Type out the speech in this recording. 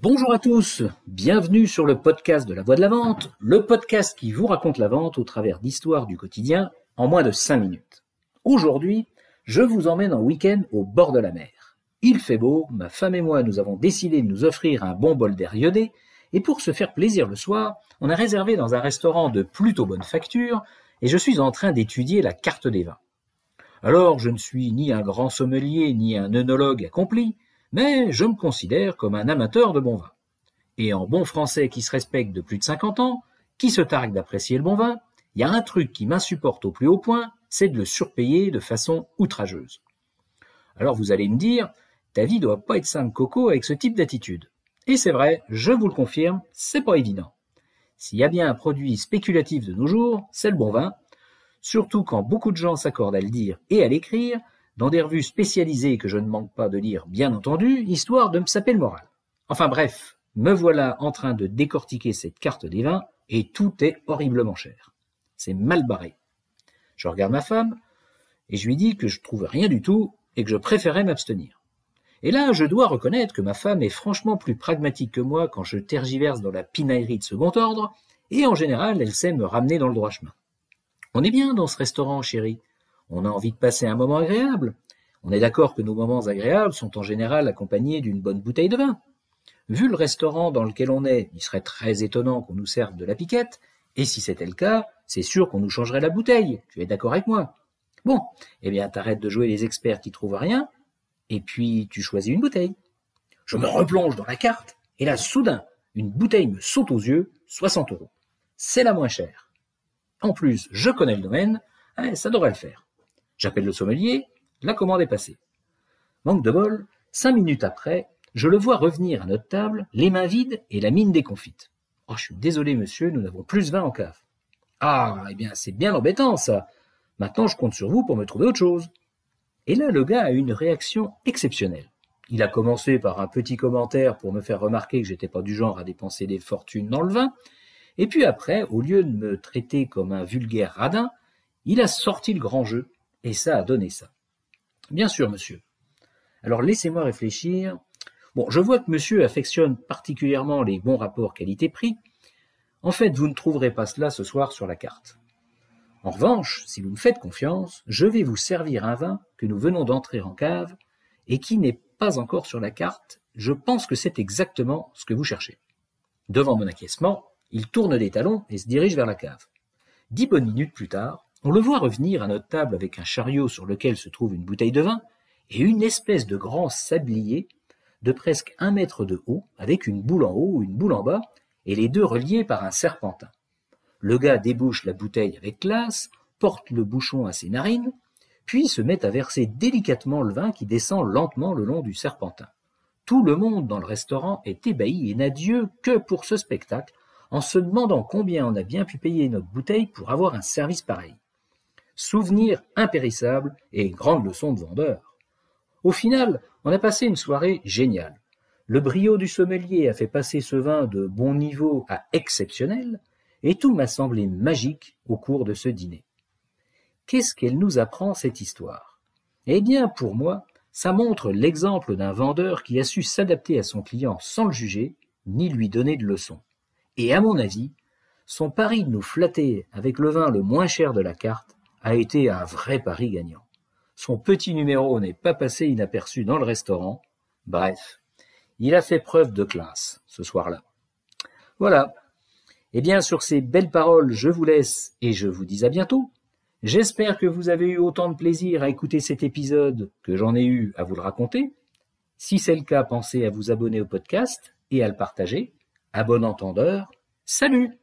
Bonjour à tous, bienvenue sur le podcast de la voix de la vente, le podcast qui vous raconte la vente au travers d'histoires du quotidien en moins de 5 minutes. Aujourd'hui, je vous emmène en week-end au bord de la mer. Il fait beau, ma femme et moi nous avons décidé de nous offrir un bon bol d'air iodé, et pour se faire plaisir le soir, on a réservé dans un restaurant de plutôt bonne facture, et je suis en train d'étudier la carte des vins. Alors, je ne suis ni un grand sommelier ni un œnologue accompli, mais je me considère comme un amateur de bon vin. Et en bon français qui se respecte de plus de 50 ans, qui se targue d'apprécier le bon vin, il y a un truc qui m'insupporte au plus haut point, c'est de le surpayer de façon outrageuse. Alors vous allez me dire, ta vie doit pas être simple coco avec ce type d'attitude. Et c'est vrai, je vous le confirme, c'est pas évident. S'il y a bien un produit spéculatif de nos jours, c'est le bon vin, surtout quand beaucoup de gens s'accordent à le dire et à l'écrire, dans des revues spécialisées que je ne manque pas de lire, bien entendu, histoire de me saper le moral. Enfin bref, me voilà en train de décortiquer cette carte des vins, et tout est horriblement cher. C'est mal barré. Je regarde ma femme, et je lui dis que je trouve rien du tout, et que je préférais m'abstenir. Et là, je dois reconnaître que ma femme est franchement plus pragmatique que moi quand je tergiverse dans la pinaillerie de second ordre, et en général, elle sait me ramener dans le droit chemin. On est bien dans ce restaurant, chérie? On a envie de passer un moment agréable. On est d'accord que nos moments agréables sont en général accompagnés d'une bonne bouteille de vin. Vu le restaurant dans lequel on est, il serait très étonnant qu'on nous serve de la piquette, et si c'était le cas, c'est sûr qu'on nous changerait la bouteille. Tu es d'accord avec moi? Bon, eh bien t'arrêtes de jouer les experts qui trouvent rien, et puis tu choisis une bouteille. Je me replonge dans la carte, et là, soudain, une bouteille me saute aux yeux, 60 euros. C'est la moins chère. En plus, je connais le domaine, hein, ça devrait le faire. J'appelle le sommelier, la commande est passée. Manque de bol, cinq minutes après, je le vois revenir à notre table, les mains vides et la mine déconfite. Oh, je suis désolé, monsieur, nous n'avons plus vin en cave. Ah, eh bien, c'est bien embêtant, ça. Maintenant, je compte sur vous pour me trouver autre chose. Et là, le gars a une réaction exceptionnelle. Il a commencé par un petit commentaire pour me faire remarquer que j'étais pas du genre à dépenser des fortunes dans le vin. Et puis après, au lieu de me traiter comme un vulgaire radin, il a sorti le grand jeu et ça a donné ça. Bien sûr, monsieur. Alors laissez-moi réfléchir. Bon, je vois que monsieur affectionne particulièrement les bons rapports qualité-prix. En fait, vous ne trouverez pas cela ce soir sur la carte. En revanche, si vous me faites confiance, je vais vous servir un vin que nous venons d'entrer en cave et qui n'est pas encore sur la carte. Je pense que c'est exactement ce que vous cherchez. Devant mon acquiescement, il tourne les talons et se dirige vers la cave. Dix bonnes minutes plus tard, on le voit revenir à notre table avec un chariot sur lequel se trouve une bouteille de vin et une espèce de grand sablier de presque un mètre de haut, avec une boule en haut, une boule en bas, et les deux reliés par un serpentin. Le gars débouche la bouteille avec classe, porte le bouchon à ses narines, puis se met à verser délicatement le vin qui descend lentement le long du serpentin. Tout le monde dans le restaurant est ébahi et n'a Dieu que pour ce spectacle, en se demandant combien on a bien pu payer notre bouteille pour avoir un service pareil. Souvenir impérissable et grande leçon de vendeur. Au final, on a passé une soirée géniale. Le brio du sommelier a fait passer ce vin de bon niveau à exceptionnel, et tout m'a semblé magique au cours de ce dîner. Qu'est-ce qu'elle nous apprend cette histoire? Eh bien, pour moi, ça montre l'exemple d'un vendeur qui a su s'adapter à son client sans le juger, ni lui donner de leçons. Et à mon avis, son pari de nous flatter avec le vin le moins cher de la carte a été un vrai pari gagnant. Son petit numéro n'est pas passé inaperçu dans le restaurant. Bref, il a fait preuve de classe ce soir-là. Voilà. Eh bien, sur ces belles paroles, je vous laisse et je vous dis à bientôt. J'espère que vous avez eu autant de plaisir à écouter cet épisode que j'en ai eu à vous le raconter. Si c'est le cas, pensez à vous abonner au podcast et à le partager. À bon entendeur, salut